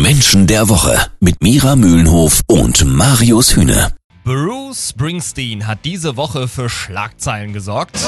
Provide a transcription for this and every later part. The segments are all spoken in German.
Menschen der Woche mit Mira Mühlenhof und Marius Hühne. Bruce Springsteen hat diese Woche für Schlagzeilen gesorgt.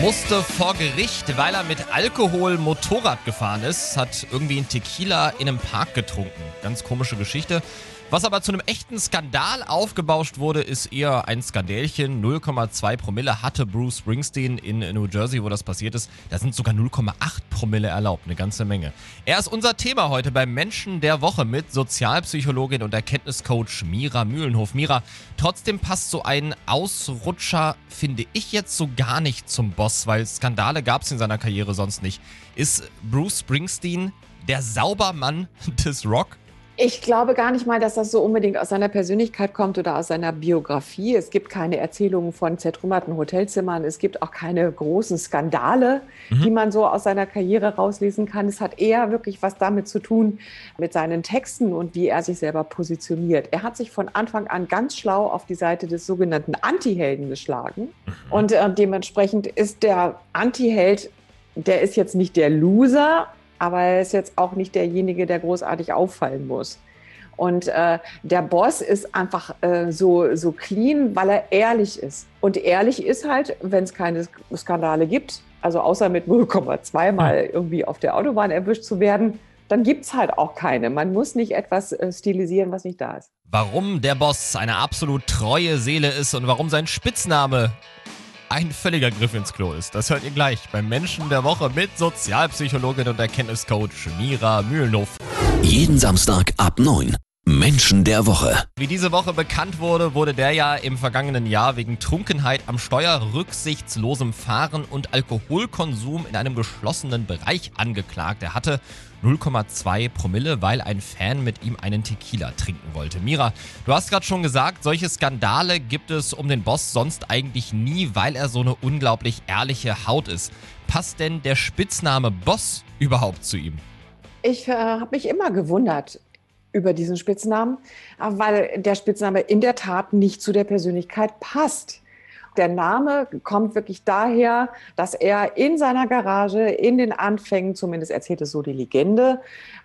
Musste vor Gericht, weil er mit Alkohol Motorrad gefahren ist, hat irgendwie einen Tequila in einem Park getrunken. Ganz komische Geschichte. Was aber zu einem echten Skandal aufgebauscht wurde, ist eher ein Skandälchen. 0,2 Promille hatte Bruce Springsteen in New Jersey, wo das passiert ist. Da sind sogar 0,8 Promille erlaubt, eine ganze Menge. Er ist unser Thema heute beim Menschen der Woche mit Sozialpsychologin und Erkenntniscoach Mira Mühlenhof. Mira, trotzdem passt so ein Ausrutscher, finde ich jetzt so gar nicht zum Boss, weil Skandale gab es in seiner Karriere sonst nicht. Ist Bruce Springsteen der Saubermann des Rock? Ich glaube gar nicht mal, dass das so unbedingt aus seiner Persönlichkeit kommt oder aus seiner Biografie. Es gibt keine Erzählungen von zertrümmerten Hotelzimmern. Es gibt auch keine großen Skandale, mhm. die man so aus seiner Karriere rauslesen kann. Es hat eher wirklich was damit zu tun mit seinen Texten und wie er sich selber positioniert. Er hat sich von Anfang an ganz schlau auf die Seite des sogenannten Anti-Helden geschlagen. Mhm. Und äh, dementsprechend ist der Anti-Held, der ist jetzt nicht der Loser, aber er ist jetzt auch nicht derjenige, der großartig auffallen muss. Und äh, der Boss ist einfach äh, so, so clean, weil er ehrlich ist. Und ehrlich ist halt, wenn es keine Skandale gibt, also außer mit 0,2 mal hm. irgendwie auf der Autobahn erwischt zu werden, dann gibt es halt auch keine. Man muss nicht etwas äh, stilisieren, was nicht da ist. Warum der Boss eine absolut treue Seele ist und warum sein Spitzname ein völliger Griff ins Klo ist. Das hört ihr gleich beim Menschen der Woche mit Sozialpsychologin und Erkenntniscoach Mira Mühlenhoff. Jeden Samstag ab 9. Menschen der Woche. Wie diese Woche bekannt wurde, wurde der ja im vergangenen Jahr wegen Trunkenheit am Steuer, rücksichtslosem Fahren und Alkoholkonsum in einem geschlossenen Bereich angeklagt. Er hatte 0,2 Promille, weil ein Fan mit ihm einen Tequila trinken wollte. Mira, du hast gerade schon gesagt, solche Skandale gibt es um den Boss sonst eigentlich nie, weil er so eine unglaublich ehrliche Haut ist. Passt denn der Spitzname Boss überhaupt zu ihm? Ich äh, habe mich immer gewundert, über diesen Spitznamen, weil der Spitzname in der Tat nicht zu der Persönlichkeit passt. Der Name kommt wirklich daher, dass er in seiner Garage in den Anfängen, zumindest erzählt es so die Legende,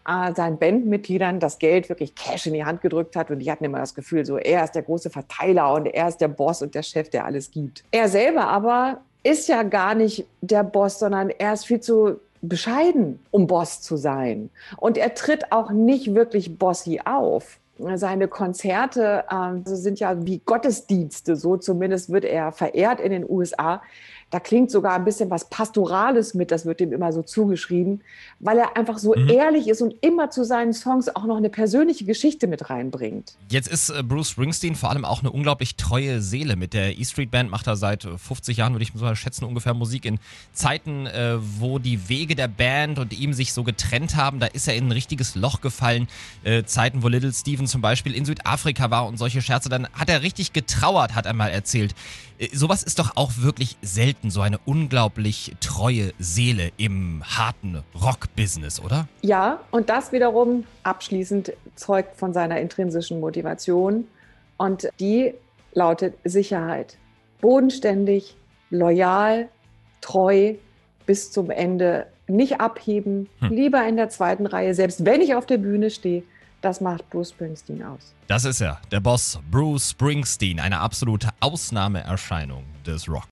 äh, seinen Bandmitgliedern das Geld wirklich Cash in die Hand gedrückt hat und die hatten immer das Gefühl, so er ist der große Verteiler und er ist der Boss und der Chef, der alles gibt. Er selber aber ist ja gar nicht der Boss, sondern er ist viel zu bescheiden, um Boss zu sein. Und er tritt auch nicht wirklich bossy auf. Seine Konzerte äh, sind ja wie Gottesdienste, so zumindest wird er verehrt in den USA. Da klingt sogar ein bisschen was Pastorales mit, das wird ihm immer so zugeschrieben, weil er einfach so mhm. ehrlich ist und immer zu seinen Songs auch noch eine persönliche Geschichte mit reinbringt. Jetzt ist äh, Bruce Springsteen vor allem auch eine unglaublich treue Seele. Mit der E Street Band macht er seit 50 Jahren, würde ich mal schätzen, ungefähr Musik in Zeiten, äh, wo die Wege der Band und ihm sich so getrennt haben. Da ist er in ein richtiges Loch gefallen. Äh, Zeiten, wo Little Steven zum Beispiel in Südafrika war und solche Scherze. Dann hat er richtig getrauert, hat er mal erzählt. sowas ist doch auch wirklich selten selten so eine unglaublich treue Seele im harten Rock-Business, oder? Ja, und das wiederum abschließend zeugt von seiner intrinsischen Motivation. Und die lautet Sicherheit. Bodenständig, loyal, treu bis zum Ende. Nicht abheben, hm. lieber in der zweiten Reihe, selbst wenn ich auf der Bühne stehe. Das macht Bruce Springsteen aus. Das ist er, der Boss Bruce Springsteen, eine absolute Ausnahmeerscheinung des Rock.